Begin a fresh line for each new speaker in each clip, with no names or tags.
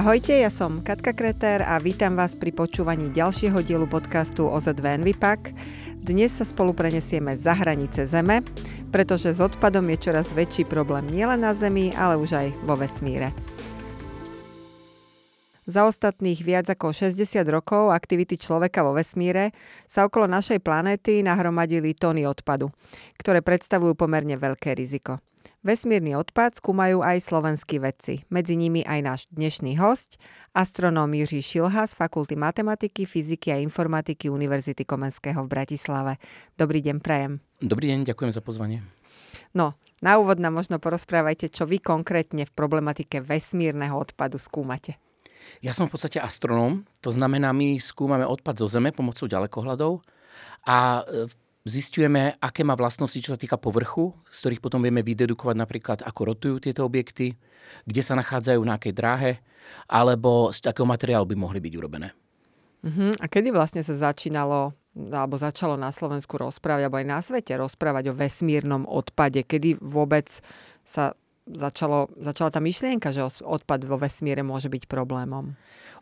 Ahojte, ja som Katka Kreter a vítam vás pri počúvaní ďalšieho dielu podcastu OZV Envipak. Dnes sa spolu prenesieme za hranice Zeme, pretože s odpadom je čoraz väčší problém nielen na Zemi, ale už aj vo vesmíre. Za ostatných viac ako 60 rokov aktivity človeka vo vesmíre sa okolo našej planéty nahromadili tóny odpadu, ktoré predstavujú pomerne veľké riziko. Vesmírny odpad skúmajú aj slovenskí vedci, medzi nimi aj náš dnešný host, astronóm Jiří Šilha z Fakulty matematiky, fyziky a informatiky Univerzity Komenského v Bratislave. Dobrý deň, prajem.
Dobrý deň, ďakujem za pozvanie.
No, na úvod nám možno porozprávajte, čo vy konkrétne v problematike vesmírneho odpadu skúmate.
Ja som v podstate astronóm, to znamená, my skúmame odpad zo Zeme pomocou ďalekohľadov a v Zistujeme, aké má vlastnosti, čo sa týka povrchu, z ktorých potom vieme vydedukovať napríklad, ako rotujú tieto objekty, kde sa nachádzajú na akej dráhe, alebo z takého materiálu by mohli byť urobené.
Uh-huh. A kedy vlastne sa začínalo alebo začalo na Slovensku rozprávať, alebo aj na svete rozprávať o vesmírnom odpade? Kedy vôbec sa začalo, začala tá myšlienka, že odpad vo vesmíre môže byť problémom?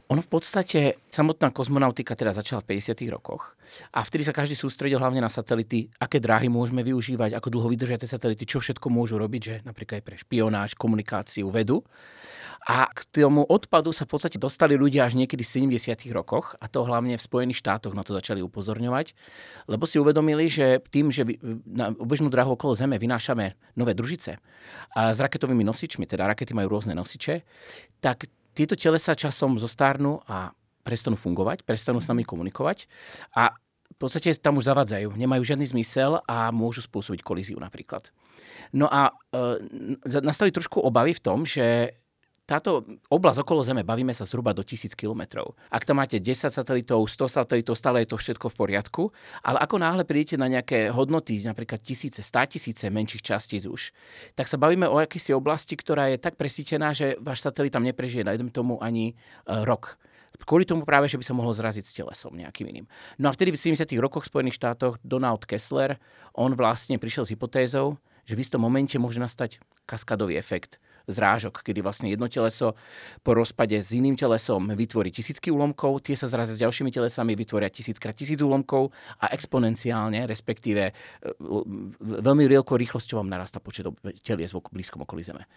Ono v podstate, samotná kozmonautika teda začala v 50. rokoch a vtedy sa každý sústredil hlavne na satelity, aké dráhy môžeme využívať, ako dlho vydržia tie satelity, čo všetko môžu robiť, že napríklad aj pre špionáž, komunikáciu, vedu. A k tomu odpadu sa v podstate dostali ľudia až niekedy v 70. rokoch a to hlavne v Spojených štátoch na to začali upozorňovať, lebo si uvedomili, že tým, že na obežnú dráhu okolo Zeme vynášame nové družice a s raketovými nosičmi, teda rakety majú rôzne nosiče, tak tieto telesa časom zostárnu a prestanú fungovať, prestanú s nami komunikovať a v podstate tam už zavadzajú, nemajú žiadny zmysel a môžu spôsobiť kolíziu napríklad. No a e, nastali trošku obavy v tom, že táto oblasť okolo Zeme, bavíme sa zhruba do 1000 kilometrov. Ak tam máte 10 satelitov, 100 satelitov, stále je to všetko v poriadku, ale ako náhle prídete na nejaké hodnoty, napríklad tisíce, stá tisíce menších častíc už, tak sa bavíme o akýsi oblasti, ktorá je tak presítená, že váš satelit tam neprežije, najdem tomu ani uh, rok. Kvôli tomu práve, že by sa mohol zraziť s telesom nejakým iným. No a vtedy v 70. rokoch v Spojených štátoch Donald Kessler, on vlastne prišiel s hypotézou, že v istom momente môže nastať kaskadový efekt zrážok, kedy vlastne jedno teleso po rozpade s iným telesom vytvorí tisícky úlomkov, tie sa zrazia s ďalšími telesami, vytvoria tisíckrát tisíc úlomkov a exponenciálne, respektíve e, veľmi rýchlo rýchlosťou vám narastá počet telies v blízkom okolí Zeme.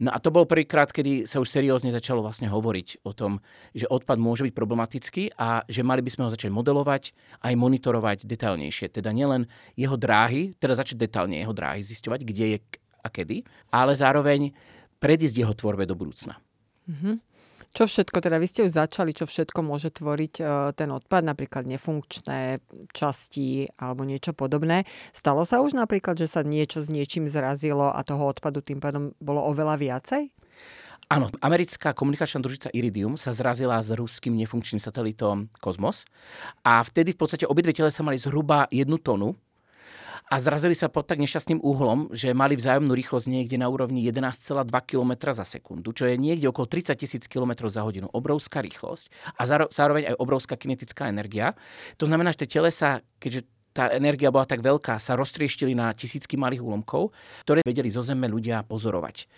No a to bol prvýkrát, kedy sa už seriózne začalo vlastne hovoriť o tom, že odpad môže byť problematický a že mali by sme ho začať modelovať aj monitorovať detailnejšie. Teda nielen jeho dráhy, teda začať detailne jeho dráhy zisťovať, kde je a kedy, ale zároveň predísť jeho tvorbe do budúcna.
Mm-hmm. Čo všetko, teda vy ste už začali, čo všetko môže tvoriť uh, ten odpad, napríklad nefunkčné časti alebo niečo podobné. Stalo sa už napríklad, že sa niečo s niečím zrazilo a toho odpadu tým pádom bolo oveľa viacej?
Áno, americká komunikačná družica Iridium sa zrazila s ruským nefunkčným satelitom Kosmos a vtedy v podstate obidve sa mali zhruba jednu tonu a zrazili sa pod tak nešťastným uhlom, že mali vzájomnú rýchlosť niekde na úrovni 11,2 km za sekundu, čo je niekde okolo 30 tisíc km za hodinu. Obrovská rýchlosť a zároveň aj obrovská kinetická energia. To znamená, že tie telesa, keďže tá energia bola tak veľká, sa roztrieštili na tisícky malých úlomkov, ktoré vedeli zo Zeme ľudia pozorovať.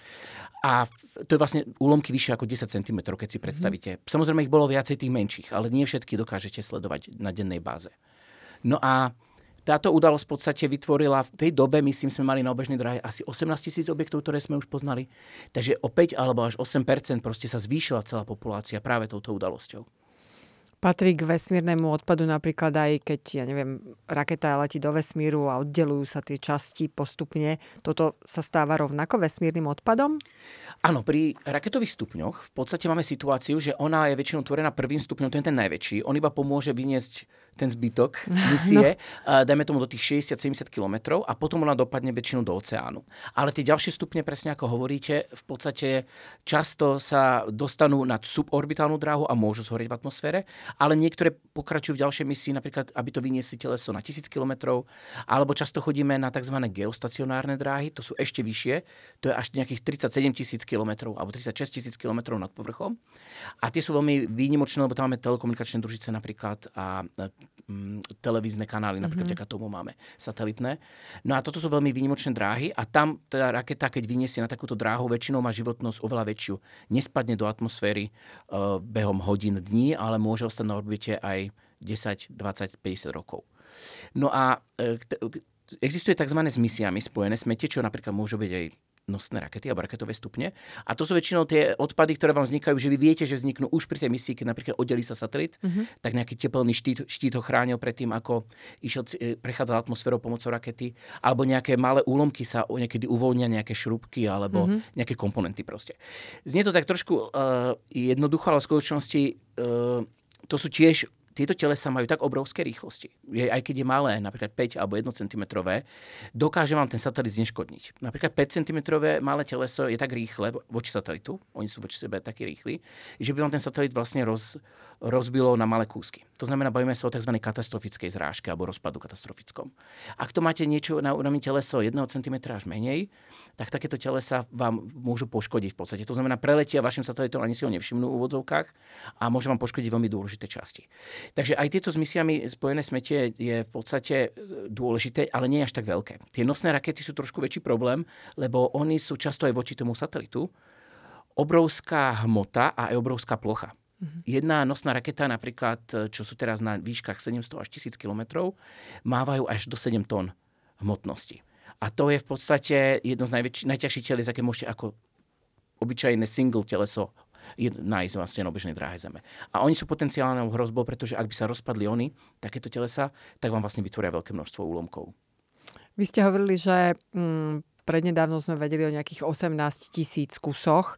A to je vlastne úlomky vyššie ako 10 cm, keď si mhm. predstavíte. Mm-hmm. Samozrejme ich bolo viacej tých menších, ale nie všetky dokážete sledovať na dennej báze. No a táto udalosť v podstate vytvorila, v tej dobe, myslím, sme mali na obežnej dráhe asi 18 tisíc objektov, ktoré sme už poznali. Takže o 5 alebo až 8 proste sa zvýšila celá populácia práve touto udalosťou
patrí k vesmírnemu odpadu napríklad aj keď, ja neviem, raketa letí do vesmíru a oddelujú sa tie časti postupne. Toto sa stáva rovnako vesmírnym odpadom?
Áno, pri raketových stupňoch v podstate máme situáciu, že ona je väčšinou tvorená prvým stupňom, to je ten najväčší. On iba pomôže vyniesť ten zbytok misie, no. dajme tomu do tých 60-70 km a potom ona dopadne väčšinou do oceánu. Ale tie ďalšie stupne, presne ako hovoríte, v podstate často sa dostanú nad suborbitálnu dráhu a môžu zhorieť v atmosfére ale niektoré pokračujú v ďalšej misii, napríklad, aby to vyniesli teleso na 1000 km, alebo často chodíme na tzv. geostacionárne dráhy, to sú ešte vyššie, to je až nejakých 37 tisíc km alebo 36 tisíc km nad povrchom. A tie sú veľmi výnimočné, lebo tam máme telekomunikačné družice napríklad a televízne kanály, napríklad mm-hmm. vďaka tomu máme satelitné. No a toto sú veľmi výnimočné dráhy a tam tá raketa, keď vyniesie na takúto dráhu, väčšinou má životnosť oveľa väčšiu. Nespadne do atmosféry uh, behom hodín, dní, ale môže ostať na orbite aj 10, 20, 50 rokov. No a uh, existuje tzv. s misiami spojené smete, čo napríklad môžu byť aj nosné rakety alebo raketové stupne. A to sú väčšinou tie odpady, ktoré vám vznikajú, že vy viete, že vzniknú už pri tej misii, keď napríklad oddelí sa satelit, mm-hmm. tak nejaký teplný štít, štít ho chránil pred tým, ako išiel, e, prechádzal atmosférou pomocou rakety, alebo nejaké malé úlomky sa niekedy uvoľnia, nejaké šrubky alebo mm-hmm. nejaké komponenty proste. Znie to tak trošku uh, jednoducho, ale v skutočnosti uh, to sú tiež tieto telesa majú tak obrovské rýchlosti, aj keď je malé, napríklad 5 alebo 1 cm, dokáže vám ten satelit zneškodniť. Napríklad 5 cm malé teleso je tak rýchle voči satelitu, oni sú voči sebe takí rýchli, že by vám ten satelit vlastne roz, rozbilo na malé kúsky. To znamená, bavíme sa o tzv. katastrofickej zrážke alebo rozpadu katastrofickom. Ak to máte niečo na úrovni teleso 1 cm až menej, tak takéto telesa vám môžu poškodiť v podstate. To znamená, preletia vašim satelitom, ani si ho nevšimnú v úvodzovkách a môže vám poškodiť veľmi dôležité časti. Takže aj tieto s misiami spojené smete je v podstate e, dôležité, ale nie až tak veľké. Tie nosné rakety sú trošku väčší problém, lebo oni sú často aj voči tomu satelitu. Obrovská hmota a aj obrovská plocha. Mm-hmm. Jedna nosná raketa, napríklad, e, čo sú teraz na výškach 700 až 1000 km, mávajú až do 7 tón hmotnosti. A to je v podstate jedno z najväčší, najťažších teles, aké môžete ako obyčajné single teleso nájsť vlastne na obežnej dráhe Zeme. A oni sú potenciálnou hrozbou, pretože ak by sa rozpadli oni, takéto telesa, tak vám vlastne vytvoria veľké množstvo úlomkov.
Vy ste hovorili, že mm, prednedávno sme vedeli o nejakých 18 tisíc kusoch.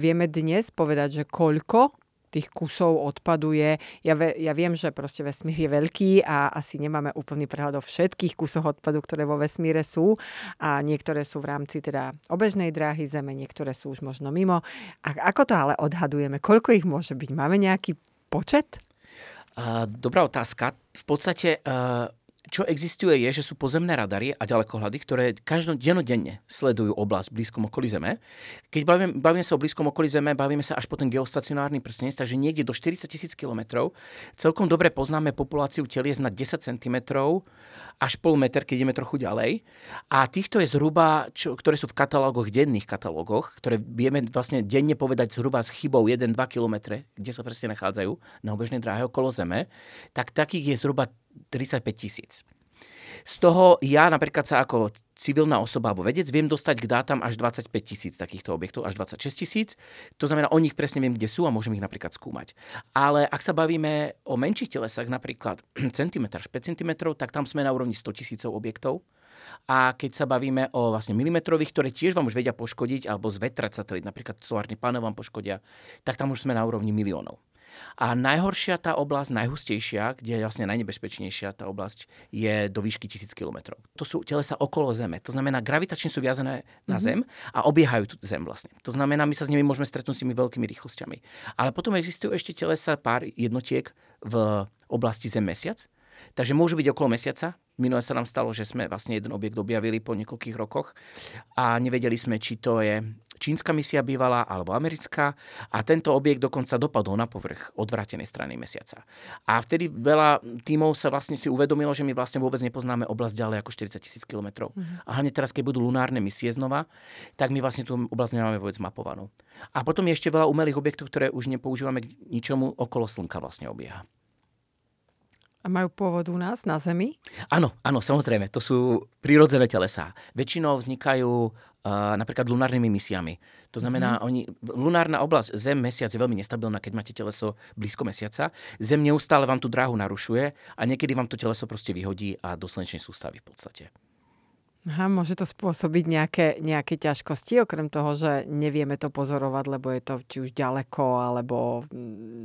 Vieme dnes povedať, že koľko tých kusov odpadu je. Ja, ve, ja viem, že proste vesmír je veľký a asi nemáme úplný prehľad o všetkých kusoch odpadu, ktoré vo vesmíre sú a niektoré sú v rámci teda obežnej dráhy Zeme, niektoré sú už možno mimo. A ako to ale odhadujeme? Koľko ich môže byť? Máme nejaký počet?
Uh, dobrá otázka. V podstate uh, čo existuje je, že sú pozemné radary a ďalekohľady, ktoré každodennodenne sledujú oblasť v blízkom okolí Zeme. Keď bavíme, bavíme sa o blízkom okolí Zeme, bavíme sa až po ten geostacionárny prstenec, takže niekde do 40 tisíc kilometrov. Celkom dobre poznáme populáciu telies na 10 cm až pol meter, keď ideme trochu ďalej. A týchto je zhruba, čo, ktoré sú v katalógoch, denných katalógoch, ktoré vieme vlastne denne povedať zhruba s chybou 1-2 km, kde sa presne nachádzajú na obežnej dráhe okolo Zeme, tak takých je zhruba 35 tisíc. Z toho ja napríklad sa ako civilná osoba alebo vedec viem dostať k dátam až 25 tisíc takýchto objektov, až 26 tisíc. To znamená, o nich presne viem, kde sú a môžem ich napríklad skúmať. Ale ak sa bavíme o menších telesách, napríklad centimetr, 5 cm, tak tam sme na úrovni 100 tisícov objektov. A keď sa bavíme o vlastne milimetrových, ktoré tiež vám už vedia poškodiť alebo zvetrať satelit, napríklad solárny panel vám poškodia, tak tam už sme na úrovni miliónov. A najhoršia tá oblasť, najhustejšia, kde je vlastne najnebezpečnejšia tá oblasť, je do výšky 1000 km. To sú telesa okolo Zeme. To znamená, gravitačne sú viazané na mm-hmm. Zem a obiehajú tú Zem vlastne. To znamená, my sa s nimi môžeme stretnúť s tými veľkými rýchlosťami. Ale potom existujú ešte telesa pár jednotiek v oblasti Zem-Mesiac. Takže môžu byť okolo mesiaca. Minule sa nám stalo, že sme vlastne jeden objekt objavili po niekoľkých rokoch a nevedeli sme, či to je čínska misia bývala alebo americká a tento objekt dokonca dopadol na povrch odvrátenej strany mesiaca. A vtedy veľa tímov sa vlastne si uvedomilo, že my vlastne vôbec nepoznáme oblasť ďalej ako 40 tisíc kilometrov. Mm-hmm. A hlavne teraz, keď budú lunárne misie znova, tak my vlastne tú oblasť nemáme vôbec mapovanú. A potom je ešte veľa umelých objektov, ktoré už nepoužívame k ničomu okolo Slnka vlastne obieha.
A majú pôvod u nás na Zemi?
Áno, áno, samozrejme. To sú prírodzené telesá. Väčšinou vznikajú napríklad lunárnymi misiami. To znamená, mm. oni, lunárna oblasť Zem, Mesiac je veľmi nestabilná, keď máte teleso blízko Mesiaca. Zem neustále vám tú dráhu narušuje a niekedy vám to teleso proste vyhodí a do slnečnej sústavy v podstate.
Aha, môže to spôsobiť nejaké, nejaké ťažkosti, okrem toho, že nevieme to pozorovať, lebo je to či už ďaleko, alebo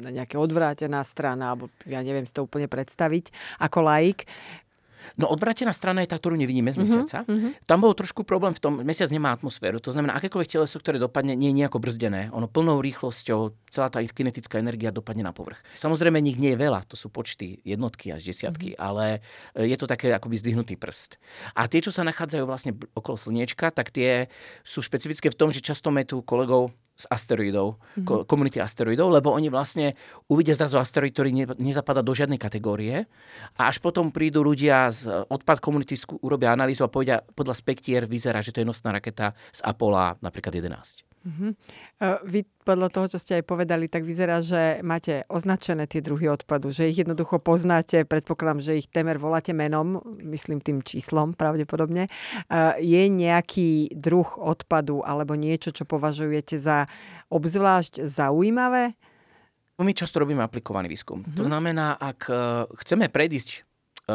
na nejaká odvrátená strana, alebo ja neviem si to úplne predstaviť ako laik.
No odvrátená strana je tá, ktorú nevidíme z mhm, mesiaca. Uh-huh, uh-huh. Tam bol trošku problém v tom, mesiac nemá atmosféru, to znamená, akékoľvek teleso, ktoré dopadne, nie je nejako brzdené. Ono plnou rýchlosťou, celá tá kinetická energia dopadne na povrch. Samozrejme, nich nie je veľa, to sú počty jednotky až desiatky, uh-huh. ale e, je to také akoby zdvihnutý prst. A tie, čo sa nachádzajú vlastne okolo slniečka, tak tie sú špecifické v tom, že často tu kolegov z asteroidov, mm-hmm. komunity asteroidov, lebo oni vlastne uvidia zrazu asteroid, ktorý ne, nezapadá do žiadnej kategórie a až potom prídu ľudia z odpad komunity, urobia analýzu a povedia, podľa spektier vyzerá, že to je nosná raketa z Apollo napríklad 11. Uh-huh.
Vy podľa toho, čo ste aj povedali, tak vyzerá, že máte označené tie druhy odpadu, že ich jednoducho poznáte, predpokladám, že ich temer voláte menom, myslím tým číslom pravdepodobne. Je nejaký druh odpadu alebo niečo, čo považujete za obzvlášť zaujímavé?
My často robíme aplikovaný výskum. Uh-huh. To znamená, ak e, chceme predísť e,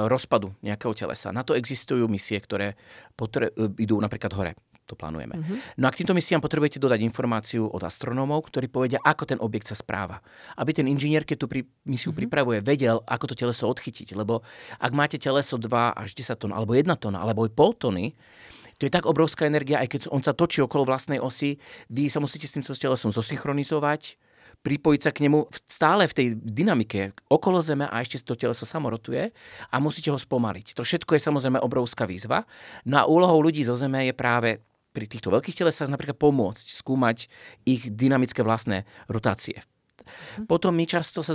rozpadu nejakého telesa. Na to existujú misie, ktoré potre- e, idú napríklad hore to plánujeme. Uh-huh. No a k týmto misiám potrebujete dodať informáciu od astronómov, ktorí povedia, ako ten objekt sa správa. Aby ten inžinier, keď tú pri, misiu uh-huh. pripravuje, vedel, ako to teleso odchytiť. Lebo ak máte teleso 2 až 10 tón, alebo 1 tóna, alebo aj pol tony, to je tak obrovská energia, aj keď on sa točí okolo vlastnej osy, vy sa musíte s týmto telesom zosynchronizovať, pripojiť sa k nemu stále v tej dynamike okolo Zeme a ešte to teleso samorotuje a musíte ho spomaliť. To všetko je samozrejme obrovská výzva. No a úlohou ľudí zo Zeme je práve pri týchto veľkých telesách napríklad pomôcť skúmať ich dynamické vlastné rotácie. Mhm. Potom my často sa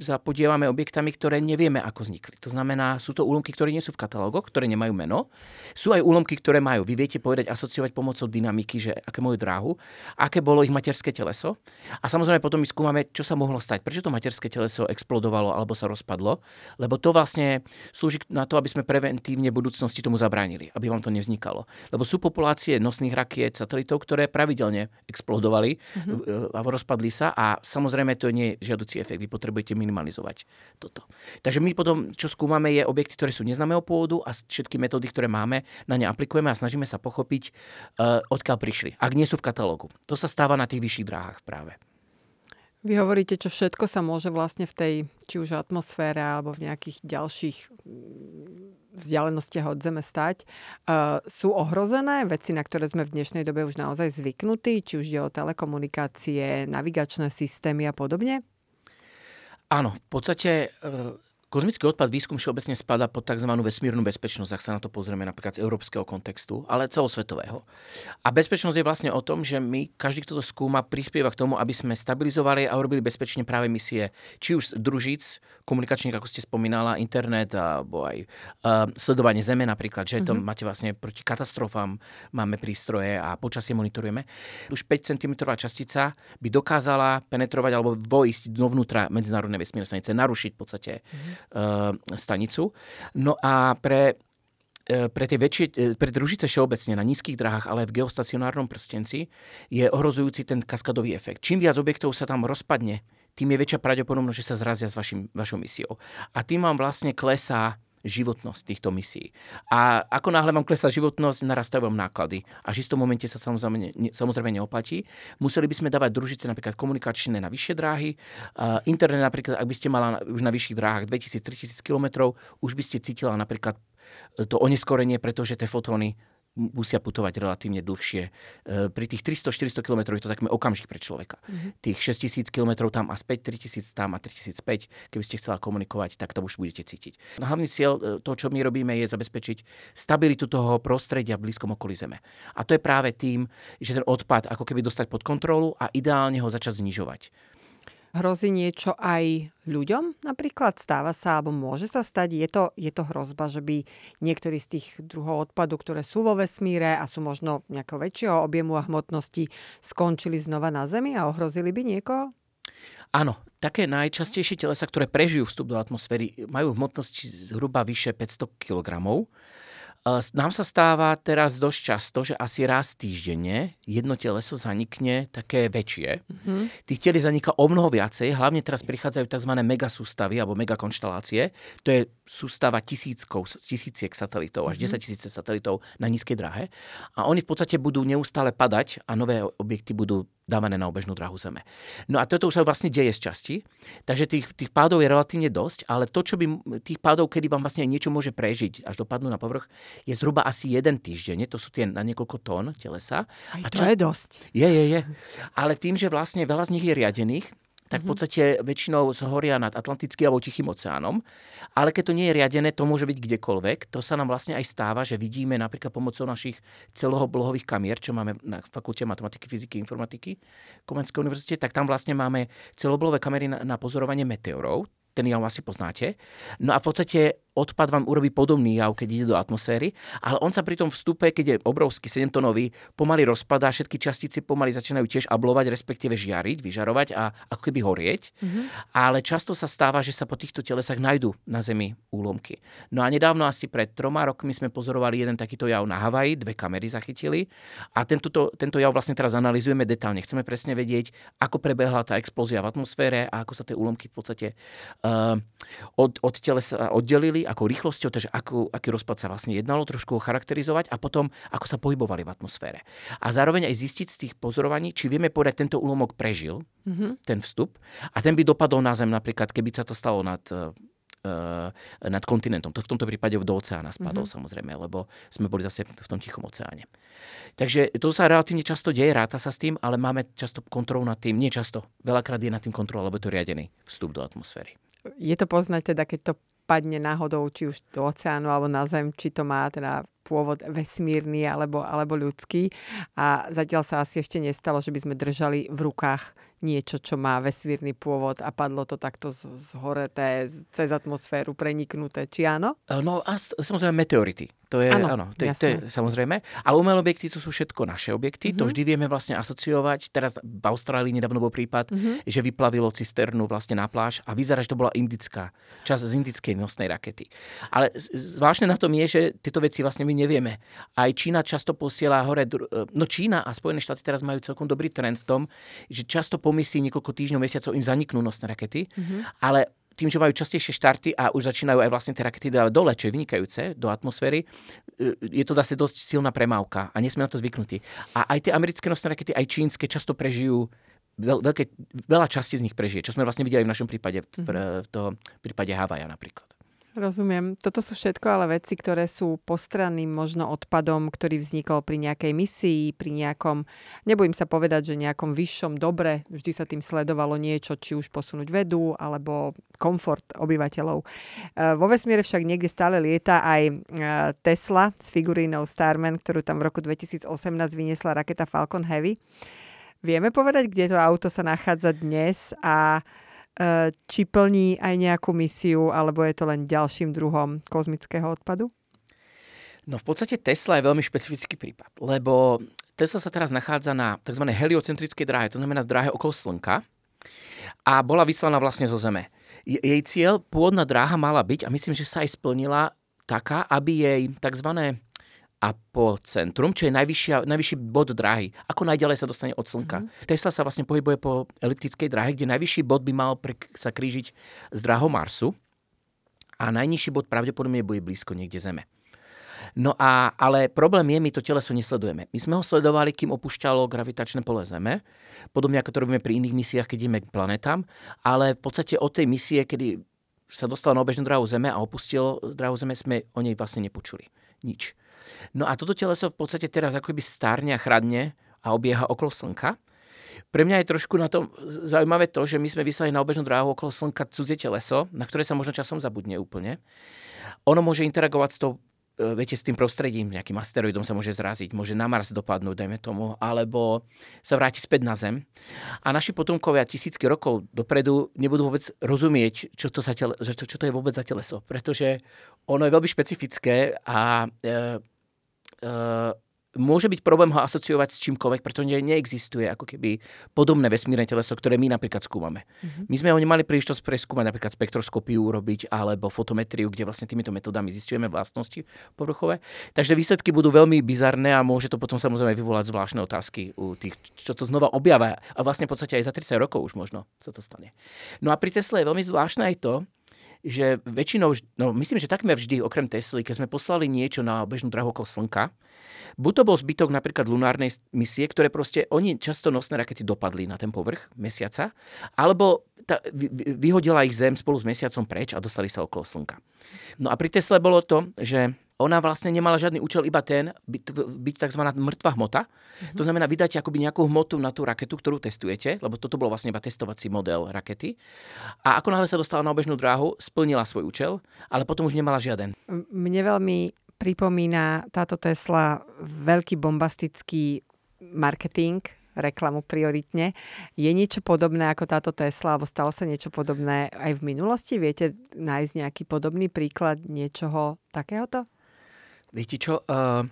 zapodievame objektami, ktoré nevieme, ako vznikli. To znamená, sú to úlomky, ktoré nie sú v katalógoch, ktoré nemajú meno. Sú aj úlomky, ktoré majú. Vy viete povedať, asociovať pomocou dynamiky, že aké majú dráhu, aké bolo ich materské teleso. A samozrejme potom my skúmame, čo sa mohlo stať. Prečo to materské teleso explodovalo alebo sa rozpadlo. Lebo to vlastne slúži na to, aby sme preventívne v budúcnosti tomu zabránili, aby vám to nevznikalo. Lebo sú populácie nosných rakiet, satelitov, ktoré pravidelne explodovali mm-hmm. a rozpadli sa a samozrejme Samozrejme, to nie je žiaducí efekt, vy potrebujete minimalizovať toto. Takže my potom, čo skúmame, je objekty, ktoré sú neznámeho pôvodu a všetky metódy, ktoré máme, na ne aplikujeme a snažíme sa pochopiť, uh, odkiaľ prišli, ak nie sú v katalógu. To sa stáva na tých vyšších dráhach práve.
Vy hovoríte, čo všetko sa môže vlastne v tej, či už atmosfére, alebo v nejakých ďalších vzdialenostiach od Zeme stať. Uh, sú ohrozené veci, na ktoré sme v dnešnej dobe už naozaj zvyknutí, či už je o telekomunikácie, navigačné systémy a podobne?
Áno, v podstate uh Kozmický odpad výskum všeobecne spada pod tzv. vesmírnu bezpečnosť, ak sa na to pozrieme napríklad z európskeho kontextu, ale celosvetového. A bezpečnosť je vlastne o tom, že my, každý, kto to skúma, prispieva k tomu, aby sme stabilizovali a urobili bezpečne práve misie, či už družíc, komunikačných, ako ste spomínala, internet, alebo aj uh, sledovanie Zeme napríklad, že mm-hmm. to mhm. máte vlastne proti katastrofám, máme prístroje a počasie monitorujeme. Už 5 cm častica by dokázala penetrovať alebo vojsť dovnútra medzinárodnej vesmírnej stanice, narušiť v podstate mm-hmm stanicu. No a pre eh, pre tie väčšie, eh, pre družice všeobecne na nízkych drahách, ale v geostacionárnom prstenci je ohrozujúci ten kaskadový efekt. Čím viac objektov sa tam rozpadne, tým je väčšia pravdepodobnosť, že sa zrazia s vašim, vašou misiou. A tým vám vlastne klesá životnosť týchto misií. A ako náhle vám klesá životnosť, narastajú vám náklady. A v istom momente sa samozrejme, ne, samozrejme neoplatí. Museli by sme dávať družice napríklad komunikačné na vyššie dráhy. Uh, internet napríklad, ak by ste mala už na vyšších dráhach 2000-3000 km, už by ste cítila napríklad to oneskorenie, pretože tie fotóny musia putovať relatívne dlhšie. E, pri tých 300-400 km je to taký okamžik pre človeka. Mm-hmm. Tých 6000 km tam a späť, 3000 tam a 3000 späť, keby ste chcela komunikovať, tak to už budete cítiť. Hlavný cieľ, e, to, čo my robíme, je zabezpečiť stabilitu toho prostredia v blízkom okolí Zeme. A to je práve tým, že ten odpad ako keby dostať pod kontrolu a ideálne ho začať znižovať.
Hrozí niečo aj ľuďom napríklad? Stáva sa, alebo môže sa stať? Je to, je to hrozba, že by niektorý z tých druhov odpadu, ktoré sú vo vesmíre a sú možno nejakého väčšieho objemu a hmotnosti, skončili znova na Zemi a ohrozili by niekoho?
Áno, také najčastejšie telesa, ktoré prežijú vstup do atmosféry, majú v hmotnosti zhruba vyše 500 kg nám sa stáva teraz dosť často, že asi raz týždenne jedno teleso zanikne také väčšie. Mm-hmm. Tých teli zaniká o mnoho viacej, hlavne teraz prichádzajú tzv. megasústavy alebo megakonštelácie. To je sústava tisíckov, tisíciek satelitov, až mm-hmm. 10 tisíce satelitov na nízkej drahe. A oni v podstate budú neustále padať a nové objekty budú dávané na obežnú drahu Zeme. No a toto už sa vlastne deje z časti, takže tých, tých pádov je relatívne dosť, ale to, čo by tých pádov, kedy vám vlastne niečo môže prežiť, až dopadnú na povrch, je zhruba asi jeden týždeň. To sú tie na niekoľko tón telesa.
Aj a to čas... je dosť.
Je, je, je. Ale tým, že vlastne veľa z nich je riadených, tak v podstate väčšinou zhoria nad Atlantickým alebo Tichým oceánom. Ale keď to nie je riadené, to môže byť kdekoľvek. To sa nám vlastne aj stáva, že vidíme napríklad pomocou našich celohoblohových kamier, čo máme na fakulte matematiky, fyziky, informatiky Komenskej univerzite, tak tam vlastne máme celoblové kamery na, na pozorovanie meteorov ten jav asi poznáte. No a v podstate odpad vám urobí podobný jav, keď ide do atmosféry, ale on sa pri tom vstupe, keď je obrovský 7 tonový, pomaly rozpadá, všetky častice pomaly začínajú tiež ablovať, respektíve žiariť, vyžarovať a ako keby horieť. Mm-hmm. Ale často sa stáva, že sa po týchto telesách nájdú na Zemi úlomky. No a nedávno asi pred troma rokmi sme pozorovali jeden takýto jav na Havaji, dve kamery zachytili a tento, tento jav vlastne teraz analizujeme detálne. Chceme presne vedieť, ako prebehla tá explózia v atmosfére a ako sa tie úlomky v podstate uh, od, od telesa oddelili akou rýchlosťou, takže ako, aký rozpad sa vlastne jednalo, trošku ho charakterizovať a potom ako sa pohybovali v atmosfére. A zároveň aj zistiť z tých pozorovaní, či vieme povedať, tento úlomok prežil mm-hmm. ten vstup a ten by dopadol na Zem napríklad, keby sa to stalo nad uh, nad kontinentom. To v tomto prípade do oceána spadol mm-hmm. samozrejme, lebo sme boli zase v tom tichom oceáne. Takže to sa relatívne často deje, ráta sa s tým, ale máme často kontrolu nad tým, nie často, veľakrát je nad tým kontrola, lebo je to riadený vstup do atmosféry.
Je to poznať teda, keď to padne náhodou, či už do oceánu alebo na zem, či to má teda pôvod vesmírny alebo, alebo ľudský. A zatiaľ sa asi ešte nestalo, že by sme držali v rukách niečo, čo má vesmírny pôvod a padlo to takto zhoreté, cez atmosféru preniknuté. Či áno?
No a samozrejme meteority. To je, ano, áno, to, to je samozrejme. Ale umelé objekty to sú všetko naše objekty. Mm-hmm. To mhm. vždy vieme vlastne asociovať. Teraz v Austrálii nedávno bol prípad, mm-hmm. že vyplavilo cisternu vlastne na pláž a vyzerá, že to bola indická, časť z indickej nosnej rakety. Ale zvláštne na tom je, že tieto veci vlastne my nevieme. Aj Čína často posiela hore, no Čína a Spojené štáty teraz majú celkom dobrý trend v tom, že často po misii niekoľko týždňov, mesiacov im zaniknú nosné rakety, mm-hmm. ale tým, že majú častejšie štarty a už začínajú aj vlastne tie rakety dávať dole, čo je vynikajúce, do atmosféry, e, je to zase dosť silná premávka a nie sme na to zvyknutí. A aj tie americké nosné rakety, aj čínske často prežijú veľ, veľké, veľa časti z nich prežije, čo sme vlastne videli v našom prípade, v, v, to, v prípade Havaja napríklad.
Rozumiem. Toto sú všetko ale veci, ktoré sú postranným možno odpadom, ktorý vznikol pri nejakej misii, pri nejakom, nebojím sa povedať, že nejakom vyššom dobre, vždy sa tým sledovalo niečo, či už posunúť vedu, alebo komfort obyvateľov. E, vo vesmíre však niekde stále lieta aj e, Tesla s figurínou Starman, ktorú tam v roku 2018 vyniesla raketa Falcon Heavy. Vieme povedať, kde to auto sa nachádza dnes a či plní aj nejakú misiu, alebo je to len ďalším druhom kozmického odpadu?
No v podstate Tesla je veľmi špecifický prípad, lebo Tesla sa teraz nachádza na tzv. heliocentrickej dráhe, to znamená dráhe okolo Slnka a bola vyslaná vlastne zo Zeme. Jej cieľ, pôvodná dráha mala byť, a myslím, že sa aj splnila, taká, aby jej tzv apocentrum, čo je najvyššia, najvyšší bod dráhy. Ako najďalej sa dostane od Slnka. Mm-hmm. Tesla sa vlastne pohybuje po eliptickej dráhe, kde najvyšší bod by mal pre, sa krížiť s dráhou Marsu a najnižší bod pravdepodobne bude blízko niekde Zeme. No a, ale problém je, my to teleso nesledujeme. My sme ho sledovali, kým opúšťalo gravitačné pole Zeme, podobne ako to robíme pri iných misiách, keď ideme k planetám, ale v podstate od tej misie, kedy sa dostal na obežnú dráhu Zeme a opustilo dráhu Zeme, sme o nej vlastne nepočuli. Nič. No a toto teleso v podstate teraz ako by starne a chradne a obieha okolo Slnka. Pre mňa je trošku na tom zaujímavé to, že my sme vyslali na obežnú dráhu okolo Slnka cudzie teleso, na ktoré sa možno časom zabudne úplne. Ono môže interagovať s tou e, viete, s tým prostredím, nejakým asteroidom sa môže zraziť, môže na Mars dopadnúť, dajme tomu, alebo sa vráti späť na Zem. A naši potomkovia tisícky rokov dopredu nebudú vôbec rozumieť, čo to, za tele, čo, to je vôbec za teleso, pretože ono je veľmi špecifické a e, môže byť problém ho asociovať s čímkoľvek, pretože neexistuje ako keby podobné vesmírne teleso, ktoré my napríklad skúmame. Mm-hmm. My sme ho nemali príležitosť preskúmať napríklad spektroskopiu urobiť alebo fotometriu, kde vlastne týmito metodami zistujeme vlastnosti povrchové. Takže výsledky budú veľmi bizarné a môže to potom samozrejme vyvolať zvláštne otázky u tých, čo to znova objavia. A vlastne v podstate aj za 30 rokov už možno sa to stane. No a pri Tesle je veľmi zvláštne aj to, že väčšinou, no myslím, že takmer vždy, okrem Tesly, keď sme poslali niečo na bežnú drahu okolo Slnka, buď to bol zbytok napríklad lunárnej misie, ktoré proste, oni často nosné rakety dopadli na ten povrch mesiaca, alebo ta, vyhodila ich Zem spolu s mesiacom preč a dostali sa okolo Slnka. No a pri Tesle bolo to, že ona vlastne nemala žiadny účel, iba ten, byť, byť tzv. mŕtva hmota. Mm-hmm. To znamená vydať akoby nejakú hmotu na tú raketu, ktorú testujete, lebo toto bol vlastne iba testovací model rakety. A ako náhle sa dostala na obežnú dráhu, splnila svoj účel, ale potom už nemala žiaden.
Mne veľmi pripomína táto Tesla veľký bombastický marketing, reklamu prioritne. Je niečo podobné ako táto Tesla, alebo stalo sa niečo podobné aj v minulosti? Viete nájsť nejaký podobný príklad niečoho takéhoto?
Viete čo, uh,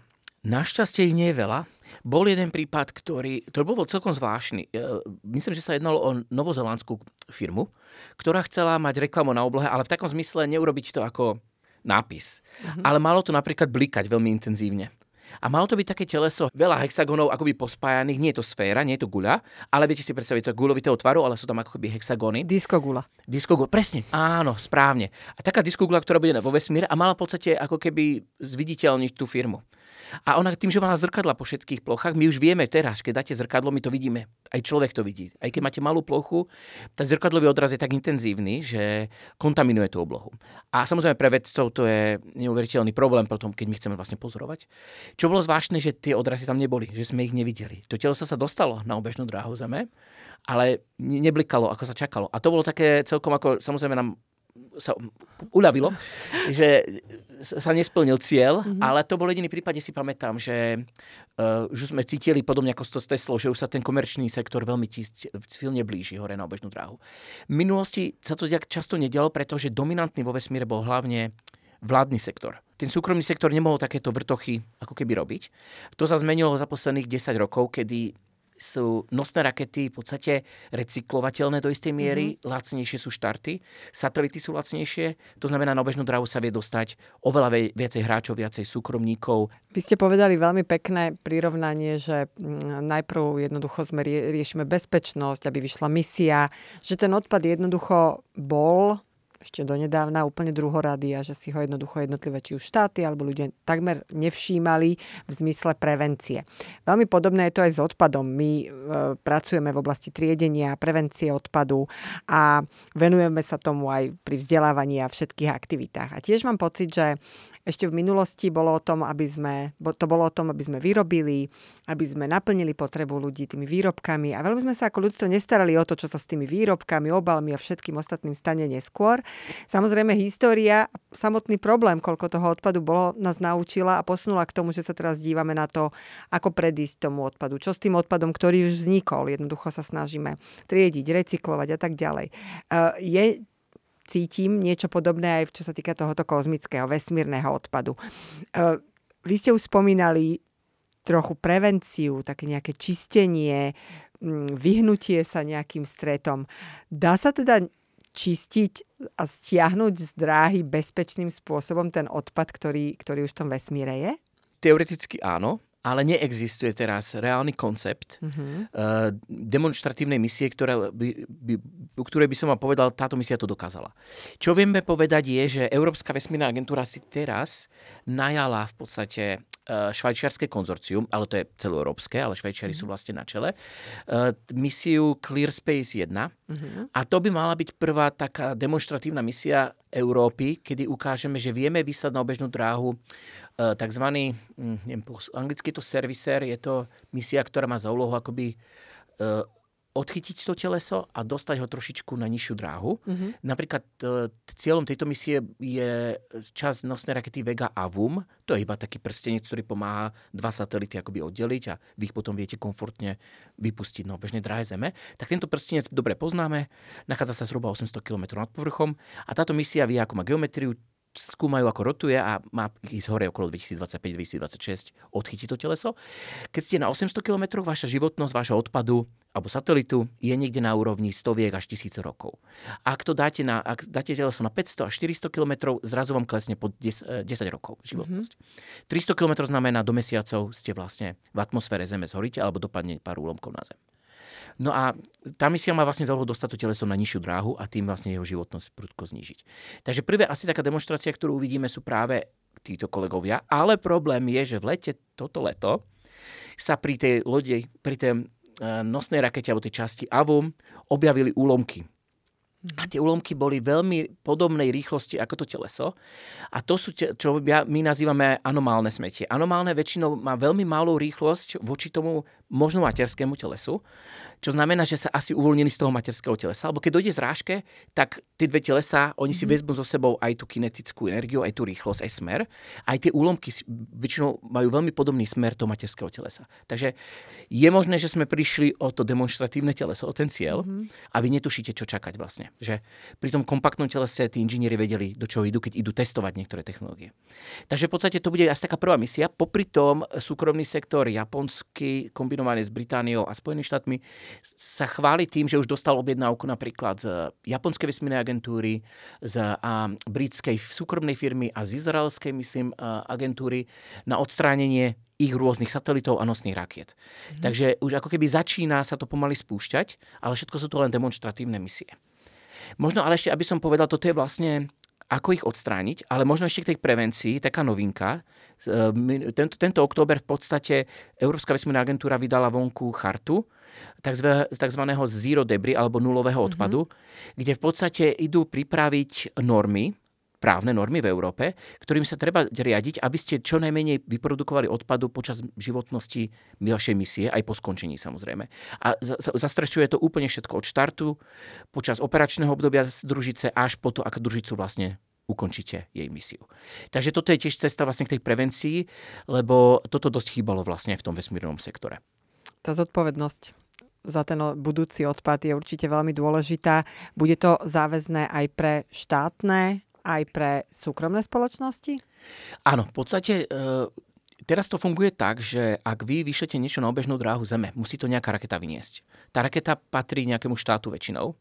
našťastie ich nie je veľa. Bol jeden prípad, ktorý, ktorý bol celkom zvláštny. Uh, myslím, že sa jednalo o novozelandskú firmu, ktorá chcela mať reklamu na oblohe, ale v takom zmysle neurobiť to ako nápis. Uh-huh. Ale malo to napríklad blikať veľmi intenzívne. A malo to byť také teleso, veľa hexagónov akoby pospájaných, nie je to sféra, nie je to guľa, ale viete si predstaviť, to je guľovitého tvaru, ale sú tam akoby hexagóny.
Diskogula.
Diskogula, presne, áno, správne. A taká diskogula, ktorá bude vo vesmíre a mala v podstate ako keby zviditeľniť tú firmu. A ona tým, že mala zrkadla po všetkých plochách, my už vieme teraz, keď dáte zrkadlo, my to vidíme. Aj človek to vidí. Aj keď máte malú plochu, tá zrkadlový odraz je tak intenzívny, že kontaminuje tú oblohu. A samozrejme pre vedcov to je neuveriteľný problém potom, keď my chceme vlastne pozorovať. Čo bolo zvláštne, že tie odrazy tam neboli, že sme ich nevideli. To telo sa sa dostalo na obežnú dráhu Zeme, ale neblikalo, ako sa čakalo. A to bolo také celkom ako, samozrejme nám sa uľavilo, že sa nesplnil cieľ, mm-hmm. ale to bol jediný prípad, kde si pamätám, že uh, už sme cítili podobne ako to s Teslou, že už sa ten komerčný sektor veľmi silne blíži hore na obežnú dráhu. V minulosti sa to tak často nedialo, pretože dominantný vo vesmíre bol hlavne vládny sektor. Ten súkromný sektor nemohol takéto vrtochy ako keby robiť. To sa zmenilo za posledných 10 rokov, kedy sú nosné rakety v podstate recyklovateľné do istej miery, mm-hmm. lacnejšie sú štarty, satelity sú lacnejšie, to znamená, na obežnú dráhu sa vie dostať oveľa viacej hráčov, viacej súkromníkov.
Vy ste povedali veľmi pekné prirovnanie, že mm, najprv jednoducho sme riešime bezpečnosť, aby vyšla misia, že ten odpad jednoducho bol ešte donedávna úplne druhorady a že si ho jednoducho jednotlivé či už štáty alebo ľudia takmer nevšímali v zmysle prevencie. Veľmi podobné je to aj s odpadom. My e, pracujeme v oblasti triedenia, prevencie odpadu a venujeme sa tomu aj pri vzdelávaní a všetkých aktivitách. A tiež mám pocit, že ešte v minulosti bolo o tom, aby sme, to bolo o tom, aby sme vyrobili, aby sme naplnili potrebu ľudí tými výrobkami a veľmi sme sa ako ľudstvo nestarali o to, čo sa s tými výrobkami, obalmi a všetkým ostatným stane neskôr. Samozrejme história, samotný problém, koľko toho odpadu bolo, nás naučila a posunula k tomu, že sa teraz dívame na to, ako predísť tomu odpadu. Čo s tým odpadom, ktorý už vznikol. Jednoducho sa snažíme triediť, recyklovať a tak ďalej. Je cítim niečo podobné aj čo sa týka tohoto kozmického, vesmírneho odpadu. E, vy ste už spomínali trochu prevenciu, také nejaké čistenie, vyhnutie sa nejakým stretom. Dá sa teda čistiť a stiahnuť z dráhy bezpečným spôsobom ten odpad, ktorý, ktorý už v tom vesmíre je?
Teoreticky áno ale neexistuje teraz reálny koncept uh-huh. uh, demonstratívnej misie, ktoré by, by, ktorej by som vám povedal, táto misia to dokázala. Čo vieme povedať je, že Európska vesmírna agentúra si teraz najala v podstate švajčiarske konzorcium, ale to je celoeurópske, ale Švajčiari uh-huh. sú vlastne na čele, uh, misiu Clear Space 1 uh-huh. a to by mala byť prvá taká demonstratívna misia Európy, kedy ukážeme, že vieme vyslať na obežnú dráhu Eh, tzv. Hm, neviem, anglicky je to servisér, je to misia, ktorá má za úlohu akoby odchytiť to teleso a dostať ho trošičku na nižšiu dráhu. Mm-hmm. Napríklad uh, cieľom tejto misie je čas nosnej rakety Vega Avum. To je iba taký prstenec, ktorý pomáha dva satelity akoby oddeliť a vy ich potom viete komfortne vypustiť na obežnej dráhe Zeme. Tak tento prstenec dobre poznáme, nachádza sa zhruba 800 km nad povrchom a táto misia vie, ako má geometriu, skúmajú, ako rotuje a má ísť hore okolo 2025-2026, odchytí to teleso. Keď ste na 800 km, vaša životnosť vášho odpadu alebo satelitu je niekde na úrovni stoviek až tisíc rokov. Ak to dáte, na, ak dáte teleso na 500 až 400 km, zrazu vám klesne pod 10, 10 rokov životnosť. Mm-hmm. 300 km znamená do mesiacov ste vlastne v atmosfére Zeme zhoríte alebo dopadne pár úlomkov na Zem. No a tá misia má vlastne za dostať to teleso na nižšiu dráhu a tým vlastne jeho životnosť prudko znížiť. Takže prvé asi taká demonstrácia, ktorú uvidíme, sú práve títo kolegovia, ale problém je, že v lete, toto leto, sa pri tej lodi, pri tej e, nosnej rakete alebo tej časti AVUM objavili úlomky. A tie úlomky boli veľmi podobnej rýchlosti ako to teleso. A to sú, čo my nazývame anomálne smetie. Anomálne väčšinou má veľmi malú rýchlosť voči tomu možno materskému telesu čo znamená, že sa asi uvoľnili z toho materského telesa. Lebo keď dojde zrážke, tak tie dve telesa, oni si mm-hmm. vezmú so sebou aj tú kinetickú energiu, aj tú rýchlosť, aj smer. Aj tie úlomky väčšinou majú veľmi podobný smer toho materského telesa. Takže je možné, že sme prišli o to demonstratívne teleso, o ten cieľ mm-hmm. a vy netušíte, čo čakať vlastne. Že pri tom kompaktnom telese tí inžinieri vedeli, do čoho idú, keď idú testovať niektoré technológie. Takže v podstate to bude asi taká prvá misia. Popri tom súkromný sektor japonský, kombinovaný s Britániou a Spojenými štátmi, sa chváli tým, že už dostal objednávku napríklad z japonskej vesmírnej agentúry, z a, britskej súkromnej firmy a z izraelskej, myslím, agentúry na odstránenie ich rôznych satelitov a nosných rakiet. Mhm. Takže už ako keby začína sa to pomaly spúšťať, ale všetko sú to len demonstratívne misie. Možno ale ešte, aby som povedal, toto je vlastne ako ich odstrániť, ale možno ešte k tej prevencii, taká novinka. E, tento, tento október v podstate Európska vesmírna agentúra vydala vonku chartu, tzv. zero debris alebo nulového mhm. odpadu, mm-hmm. kde v podstate idú pripraviť normy, právne normy v Európe, ktorým sa treba riadiť, aby ste čo najmenej vyprodukovali odpadu počas životnosti vašej misie, aj po skončení samozrejme. A zastrešuje to úplne všetko od štartu, počas operačného obdobia družice až po to, ako družicu vlastne ukončíte jej misiu. Takže toto je tiež cesta vlastne k tej prevencii, lebo toto dosť chýbalo vlastne v tom vesmírnom sektore.
Tá zodpovednosť za ten budúci odpad je určite veľmi dôležitá. Bude to záväzné aj pre štátne, aj pre súkromné spoločnosti?
Áno, v podstate e, teraz to funguje tak, že ak vy vyšlete niečo na obežnú dráhu Zeme, musí to nejaká raketa vyniesť. Tá raketa patrí nejakému štátu väčšinou,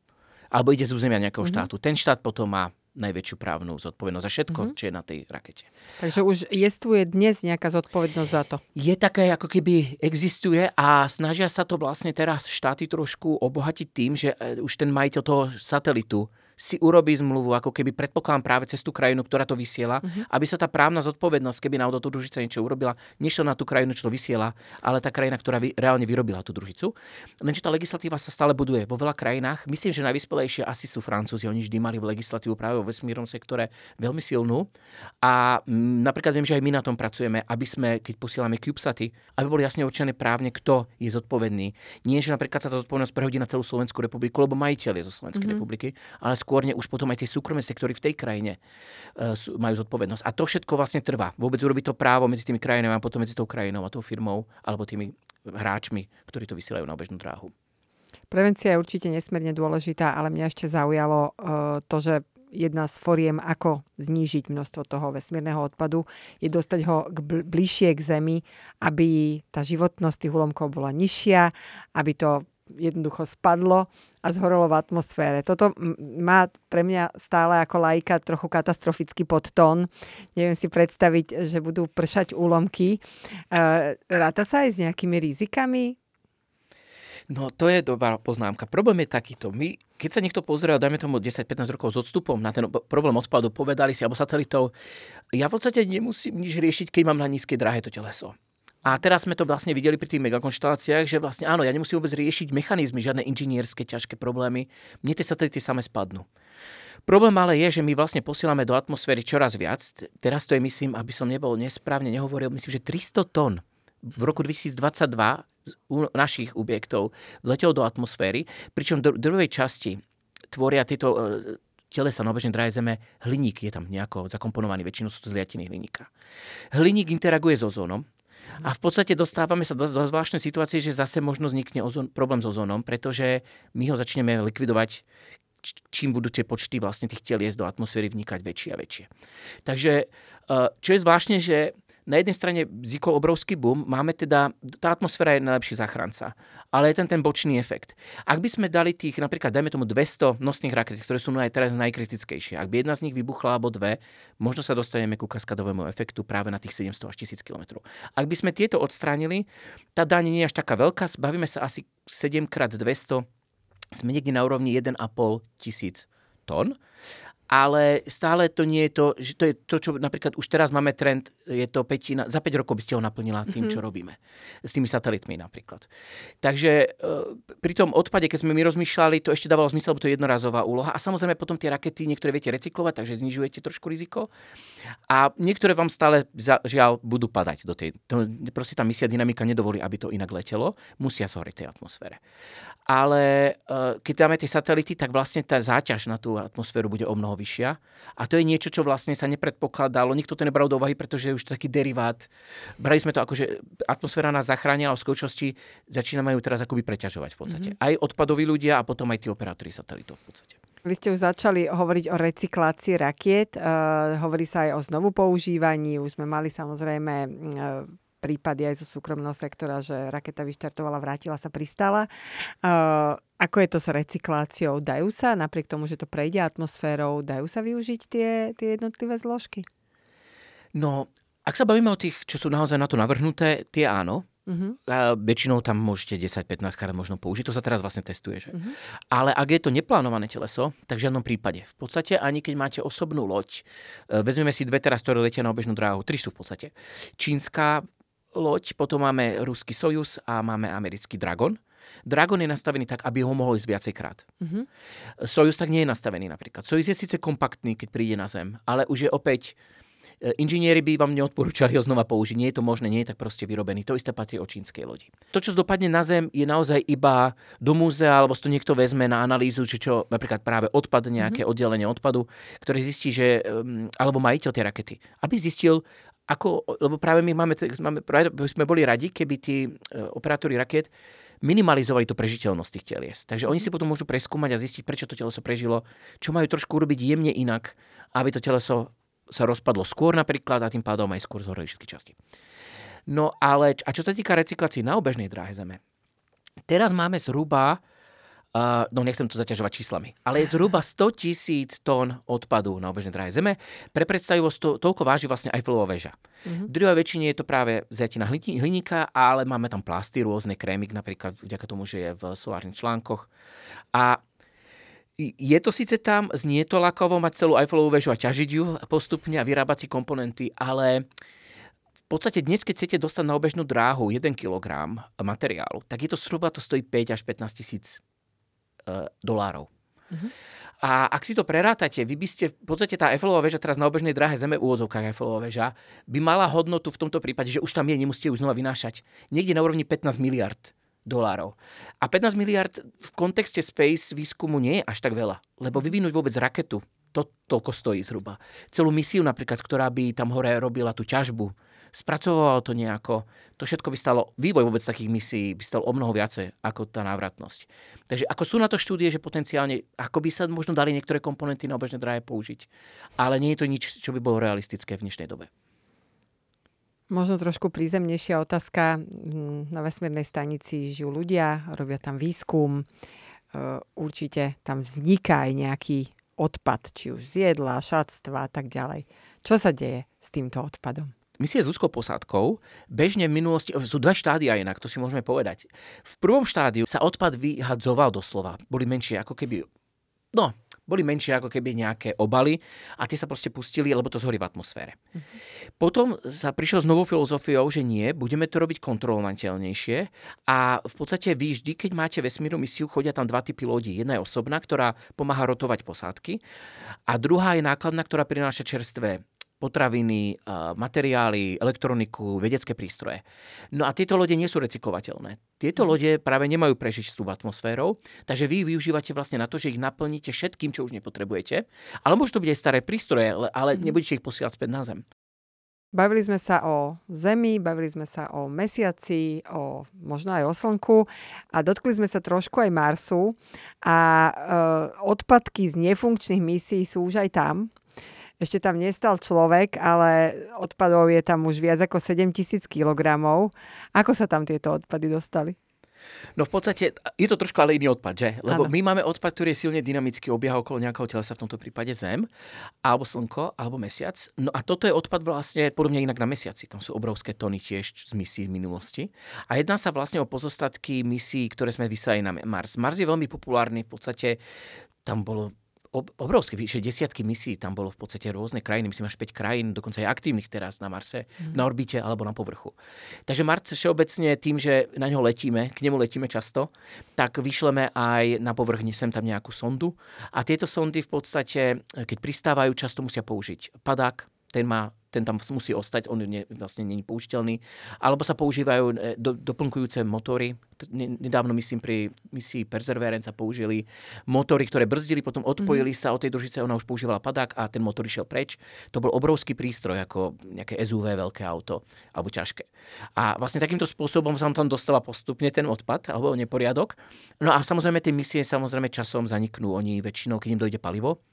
alebo ide z územia nejakého mm-hmm. štátu. Ten štát potom má najväčšiu právnu zodpovednosť za všetko, mm-hmm. čo je na tej rakete.
Takže už jestvuje dnes nejaká zodpovednosť za to?
Je také, ako keby existuje a snažia sa to vlastne teraz štáty trošku obohatiť tým, že e, už ten majiteľ toho satelitu si urobí zmluvu, ako keby predpokladám práve cez tú krajinu, ktorá to vysiela, uh-huh. aby sa tá právna zodpovednosť, keby náhodou tú družica niečo urobila, nešla na tú krajinu, čo to vysiela, ale tá krajina, ktorá vy, reálne vyrobila tú družicu. Lenže tá legislatíva sa stále buduje vo veľa krajinách. Myslím, že najvyspelejšie asi sú Francúzi. Oni vždy mali v legislatívu práve vo vesmírnom sektore veľmi silnú. A m, mm, napríklad viem, že aj my na tom pracujeme, aby sme, keď posielame CubeSaty, aby boli jasne určené právne, kto je zodpovedný. Nie, že napríklad sa tá zodpovednosť prehodí na celú Slovenskú republiku, lebo majiteľ je zo Slovenskej mm-hmm. republiky, ale skôr už potom aj tie súkromné sektory v tej krajine uh, majú zodpovednosť. A to všetko vlastne trvá. Vôbec urobiť to právo medzi tými krajinami a potom medzi tou krajinou a tou firmou alebo tými hráčmi, ktorí to vysielajú na bežnú dráhu.
Prevencia je určite nesmierne dôležitá, ale mňa ešte zaujalo uh, to, že jedna z foriem, ako znížiť množstvo toho vesmírneho odpadu, je dostať ho k bl- bližšie k Zemi, aby tá životnosť tých úlomkov bola nižšia, aby to jednoducho spadlo a zhorelo v atmosfére. Toto má pre mňa stále ako lajka trochu katastrofický podtón. Neviem si predstaviť, že budú pršať úlomky. E, ráta sa aj s nejakými rizikami?
No to je dobrá poznámka. Problém je takýto. My, keď sa niekto pozrie, dajme tomu 10-15 rokov s odstupom na ten problém odpadu, povedali si, alebo satelitov, ja v podstate nemusím nič riešiť, keď mám na nízkej dráhe to teleso. A teraz sme to vlastne videli pri tých megakonšteláciách, že vlastne áno, ja nemusím vôbec riešiť mechanizmy, žiadne inžinierské ťažké problémy. Mne tie satelity same spadnú. Problém ale je, že my vlastne posielame do atmosféry čoraz viac. Teraz to je, myslím, aby som nebol nesprávne nehovoril, myslím, že 300 tón v roku 2022 u našich objektov vletelo do atmosféry, pričom do druhej časti tvoria tieto e, telesa na obežnej dráhe Zeme hliník je tam nejako zakomponovaný, väčšinou sú to zliatiny hliníka. Hliník interaguje s ozónom, a v podstate dostávame sa do, do zvláštnej situácie, že zase možno vznikne ozon, problém s ozónom, pretože my ho začneme likvidovať, čím budú tie počty vlastne tých telies do atmosféry vnikať väčšie a väčšie. Takže eh, čo je zvláštne, že na jednej strane vznikol obrovský boom, máme teda, tá atmosféra je najlepší záchranca, ale je ten ten bočný efekt. Ak by sme dali tých, napríklad dajme tomu 200 nosných raket, ktoré sú aj teraz najkritickejšie, ak by jedna z nich vybuchla alebo dve, možno sa dostaneme ku kaskadovému efektu práve na tých 700 až 1000 km. Ak by sme tieto odstránili, tá daň nie je až taká veľká, bavíme sa asi 7 x 200, sme niekde na úrovni 1,5 tisíc tón ale stále to nie je to, že to je to, čo napríklad už teraz máme trend, je to petina, za 5 rokov by ste ho naplnila tým, mm-hmm. čo robíme. S tými satelitmi napríklad. Takže e, pri tom odpade, keď sme my rozmýšľali, to ešte dávalo zmysel, lebo to je jednorazová úloha. A samozrejme potom tie rakety, niektoré viete recyklovať, takže znižujete trošku riziko. A niektoré vám stále, žiaľ, budú padať do tej... To, proste tá misia dynamika nedovolí, aby to inak letelo. Musia zhoriť tej atmosfére. Ale e, keď dáme tie satelity, tak vlastne tá záťaž na tú atmosféru bude o mnoho vyššia. A to je niečo, čo vlastne sa nepredpokladalo. Nikto to nebral do úvahy, pretože je už taký derivát. Brali sme to ako, že atmosféra nás zachránila a v skutočnosti začínajú ju teraz akoby preťažovať v podstate. Mm-hmm. Aj odpadoví ľudia a potom aj tí operátori satelitov v podstate.
Vy ste už začali hovoriť o recyklácii rakiet. Uh, hovorí sa aj o znovu používaní. Už sme mali samozrejme uh, prípady aj zo súkromného sektora, že raketa vyštartovala, vrátila sa, pristala. Uh, ako je to s recykláciou? Dajú sa, napriek tomu, že to prejde atmosférou, dajú sa využiť tie, tie jednotlivé zložky?
No, ak sa bavíme o tých, čo sú naozaj na to navrhnuté, tie áno. Uh-huh. A väčšinou tam môžete 10-15 krát možno použiť. To sa teraz vlastne testuje. Že? Uh-huh. Ale ak je to neplánované teleso, tak v žiadnom prípade. V podstate ani keď máte osobnú loď, e, vezmeme si dve teraz, ktoré letia na obežnú dráhu, tri sú v podstate. Čínska loď, potom máme ruský Sojus a máme americký Dragon. Dragon je nastavený tak, aby ho mohol ísť viacejkrát. Mm-hmm. Sojus tak nie je nastavený napríklad. Sojus je síce kompaktný, keď príde na Zem, ale už je opäť e, Inžinieri by vám neodporúčali ho znova použiť. Nie je to možné, nie je tak proste vyrobený. To isté patrí o čínskej lodi. To, čo dopadne na Zem, je naozaj iba do múzea, alebo to niekto vezme na analýzu, že čo napríklad práve odpad, nejaké mm-hmm. oddelenie odpadu, ktoré zistí, že, alebo majiteľ tej rakety, aby zistil, ako, lebo práve my máme, máme, práve sme boli radi, keby tí e, operátori raket minimalizovali tú prežiteľnosť tých telies. Takže oni si potom môžu preskúmať a zistiť, prečo to teleso prežilo, čo majú trošku urobiť jemne inak, aby to teleso sa rozpadlo skôr napríklad a tým pádom aj skôr zhoreli všetky časti. No ale, a čo sa týka recyklácií na obežnej dráhe Zeme, teraz máme zhruba Uh, no nechcem to zaťažovať číslami, ale je zhruba 100 tisíc tón odpadu na obežnej dráhe Zeme. Pre predstavivosť to, toľko váži vlastne Eiffelová väža. Uh-huh. V druhej väčšine je to práve zjatina hliníka, ale máme tam plasty, rôzne krémik, napríklad vďaka tomu, že je v solárnych článkoch. A je to síce tam, znie to lakovo mať celú Eiffelovú väžu a ťažiť ju postupne a vyrábať si komponenty, ale v podstate dnes, keď chcete dostať na obežnú dráhu 1 kg materiálu, tak je to zhruba to stojí 5 až 15 tisíc dolárov. Uh-huh. A ak si to prerátate, vy by ste, v podstate tá Eiffelová väža teraz na obežnej dráhe Zeme, úvodzovkách Eiffelová väža, by mala hodnotu v tomto prípade, že už tam je, nemusíte ju znova vynášať. Niekde na úrovni 15 miliard dolárov. A 15 miliard v kontexte space výskumu nie je až tak veľa, lebo vyvinúť vôbec raketu, to toľko stojí zhruba. Celú misiu napríklad, ktorá by tam hore robila tú ťažbu, spracovalo to nejako. To všetko by stalo, vývoj vôbec takých misií by stal o mnoho viacej ako tá návratnosť. Takže ako sú na to štúdie, že potenciálne, ako by sa možno dali niektoré komponenty na obežné dráhe použiť. Ale nie je to nič, čo by bolo realistické v dnešnej dobe.
Možno trošku prízemnejšia otázka. Hm, na vesmírnej stanici žijú ľudia, robia tam výskum. E, určite tam vzniká aj nejaký odpad, či už z jedla, šatstva a tak ďalej. Čo sa deje s týmto odpadom?
Misie s ľudskou posádkou bežne v minulosti, sú dva štádia inak, to si môžeme povedať. V prvom štádiu sa odpad vyhadzoval doslova. Boli menšie ako keby, no, boli menšie ako keby nejaké obaly a tie sa proste pustili, lebo to zhorí v atmosfére. Mm-hmm. Potom sa prišiel s novou filozofiou, že nie, budeme to robiť kontrolovateľnejšie a v podstate vy vždy, keď máte vesmírnu misiu, chodia tam dva typy lodí. Jedna je osobná, ktorá pomáha rotovať posádky a druhá je nákladná, ktorá prináša čerstvé potraviny, materiály, elektroniku, vedecké prístroje. No a tieto lode nie sú recyklovateľné. Tieto mhm. lode práve nemajú prežiť s tú atmosférou, takže vy využívate vlastne na to, že ich naplníte všetkým, čo už nepotrebujete. Ale môžu to byť aj staré prístroje, ale mhm. nebudete ich posielať späť na Zem.
Bavili sme sa o Zemi, bavili sme sa o Mesiaci, o, možno aj o Slnku a dotkli sme sa trošku aj Marsu a e, odpadky z nefunkčných misií sú už aj tam. Ešte tam nestal človek, ale odpadov je tam už viac ako 7 tisíc kilogramov. Ako sa tam tieto odpady dostali?
No v podstate je to trošku ale iný odpad, že? Lebo ano. my máme odpad, ktorý je silne dynamicky obieha okolo nejakého telesa, v tomto prípade Zem, alebo Slnko, alebo Mesiac. No a toto je odpad vlastne podobne inak na Mesiaci. Tam sú obrovské tony tiež z misií z minulosti. A jedná sa vlastne o pozostatky misií, ktoré sme vysali na Mars. Mars je veľmi populárny, v podstate tam bolo obrovské, vyše desiatky misií tam bolo v podstate rôzne krajiny, myslím až 5 krajín, dokonca aj aktívnych teraz na Marse, mm. na orbite alebo na povrchu. Takže Mars všeobecne tým, že na ňo letíme, k nemu letíme často, tak vyšleme aj na povrch sem tam nejakú sondu a tieto sondy v podstate, keď pristávajú, často musia použiť padák, ten má ten tam musí ostať, on ne, vlastne není použiteľný. Alebo sa používajú e, do, doplnkujúce motory. Nedávno, myslím, pri misii Perseverance sa použili motory, ktoré brzdili, potom odpojili mm-hmm. sa od tej družice, ona už používala padák a ten motor išiel preč. To bol obrovský prístroj, ako nejaké SUV veľké auto, alebo ťažké. A vlastne takýmto spôsobom sa tam dostala postupne ten odpad, alebo neporiadok. No a samozrejme tie misie samozrejme časom zaniknú. Oni väčšinou, keď im dojde palivo,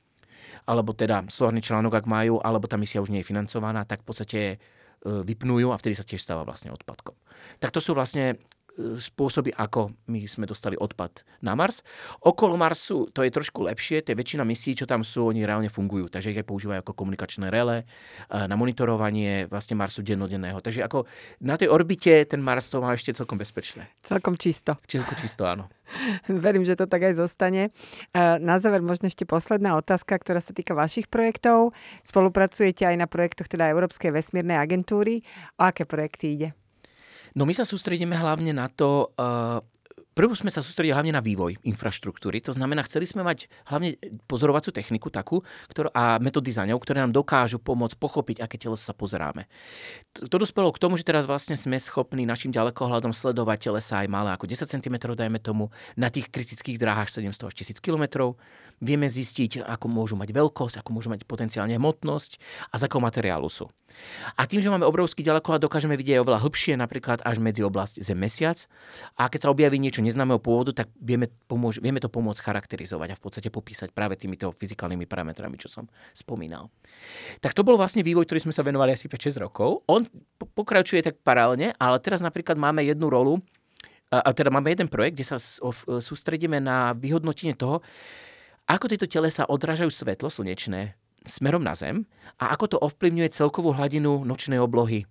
alebo teda solárny článok, ak majú, alebo tá misia už nie je financovaná, tak v podstate e, vypnú a vtedy sa tiež stáva vlastne odpadkom. Tak to sú vlastne spôsoby, ako my sme dostali odpad na Mars. Okolo Marsu to je trošku lepšie, tie väčšina misií, čo tam sú, oni reálne fungujú, takže ich aj používajú ako komunikačné rele, na monitorovanie vlastne Marsu dennodenného. Takže ako na tej orbite ten Mars to má ešte celkom bezpečné.
Celkom čisto.
Celkom čisto, áno.
Verím, že to tak aj zostane. Na záver možno ešte posledná otázka, ktorá sa týka vašich projektov. Spolupracujete aj na projektoch teda Európskej vesmírnej agentúry. O aké projekty ide?
No my sa sústredíme hlavne na to, uh, Prvo sme sa sústredili hlavne na vývoj infraštruktúry, to znamená, chceli sme mať hlavne pozorovacú techniku takú ktorú, a metódy za ňou, ktoré nám dokážu pomôcť pochopiť, aké telo sa pozeráme. To dospelo k tomu, že teraz vlastne sme schopní našim ďalekohľadom sledovať telesa aj malé ako 10 cm, dajme tomu, na tých kritických dráhach 700 až 1000 km. Vieme zistiť, ako môžu mať veľkosť, ako môžu mať potenciálne hmotnosť a z akého materiálu sú. A tým, že máme obrovský ďalekohľad, dokážeme vidieť oveľa hĺbšie, napríklad až medzi oblasť Zem-Mesiac. A keď sa objaví niečo neznámeho pôvodu, tak vieme, pomôž, vieme to pomôcť charakterizovať a v podstate popísať práve týmito fyzikálnymi parametrami, čo som spomínal. Tak to bol vlastne vývoj, ktorý sme sa venovali asi 5-6 rokov. On pokračuje tak paralelne, ale teraz napríklad máme jednu rolu, a teda máme jeden projekt, kde sa sústredíme na vyhodnotenie toho, ako tieto telesa odrážajú svetlo slnečné? Smerom na Zem? A ako to ovplyvňuje celkovú hladinu nočnej oblohy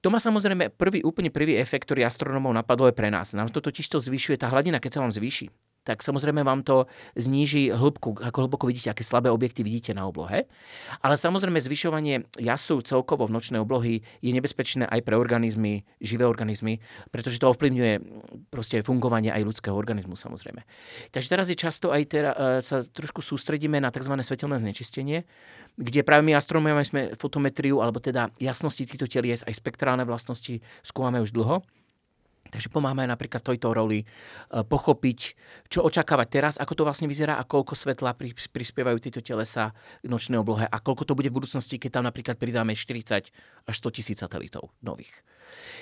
to má samozrejme prvý, úplne prvý efekt, ktorý astronómov napadlo je pre nás. Nám to totiž to zvyšuje, tá hladina, keď sa vám zvýši, tak samozrejme vám to zníži hĺbku, ako hlboko vidíte, aké slabé objekty vidíte na oblohe. Ale samozrejme zvyšovanie jasu celkovo v nočnej oblohy je nebezpečné aj pre organizmy, živé organizmy, pretože to ovplyvňuje proste fungovanie aj ľudského organizmu samozrejme. Takže teraz je často aj tera, e, sa trošku sústredíme na tzv. svetelné znečistenie, kde práve my astronomujeme sme fotometriu, alebo teda jasnosti týchto telies, aj spektrálne vlastnosti skúmame už dlho. Takže pomáhame napríklad v tejto roli e, pochopiť, čo očakávať teraz, ako to vlastne vyzerá a koľko svetla prispievajú tieto telesa k nočnej oblohe a koľko to bude v budúcnosti, keď tam napríklad pridáme 40 až 100 tisíc satelitov nových.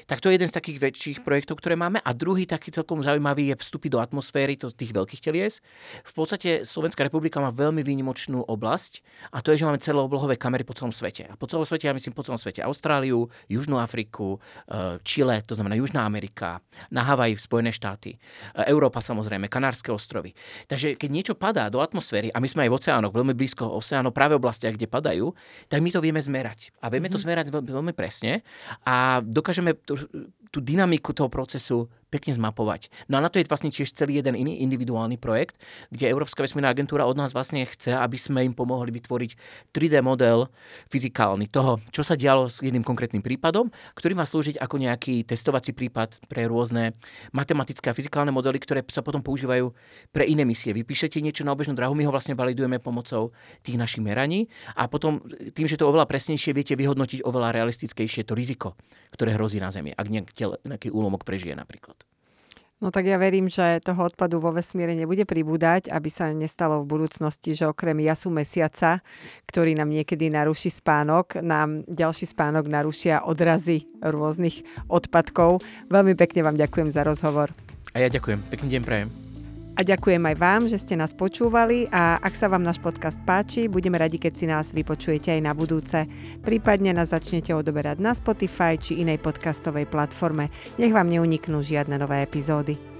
Tak to je jeden z takých väčších projektov, ktoré máme. A druhý taký celkom zaujímavý je vstupy do atmosféry to, tých veľkých telies. V podstate Slovenská republika má veľmi výnimočnú oblasť a to je, že máme celoblohové kamery po celom svete. A po celom svete, ja myslím po celom svete Austráliu, Južnú Afriku, Chile, to znamená Južná Amerika, na Havaji, Spojené štáty, e, Európa samozrejme, Kanárske ostrovy. Takže keď niečo padá do atmosféry, a my sme aj v oceánoch, veľmi blízko oceánov, práve oblastiach, kde padajú, tak my to vieme zmerať. A vieme to mhm. zmerať veľmi presne a dokážeme tú dynamiku toho procesu pekne zmapovať. No a na to je vlastne tiež celý jeden iný individuálny projekt, kde Európska vesmírna agentúra od nás vlastne chce, aby sme im pomohli vytvoriť 3D model fyzikálny toho, čo sa dialo s jedným konkrétnym prípadom, ktorý má slúžiť ako nejaký testovací prípad pre rôzne matematické a fyzikálne modely, ktoré sa potom používajú pre iné misie. Vy píšete niečo na obežnú drahu, my ho vlastne validujeme pomocou tých našich meraní a potom tým, že to oveľa presnejšie viete vyhodnotiť oveľa realistickejšie to riziko, ktoré hrozí na Zemi, ak nejaký úlomok prežije napríklad.
No tak ja verím, že toho odpadu vo vesmíre nebude pribúdať, aby sa nestalo v budúcnosti, že okrem jasu mesiaca, ktorý nám niekedy naruší spánok, nám ďalší spánok narušia odrazy rôznych odpadkov. Veľmi pekne vám ďakujem za rozhovor.
A ja ďakujem. Pekný deň prajem.
A ďakujem aj vám, že ste nás počúvali a ak sa vám náš podcast páči, budeme radi, keď si nás vypočujete aj na budúce. Prípadne nás začnete odoberať na Spotify či inej podcastovej platforme. Nech vám neuniknú žiadne nové epizódy.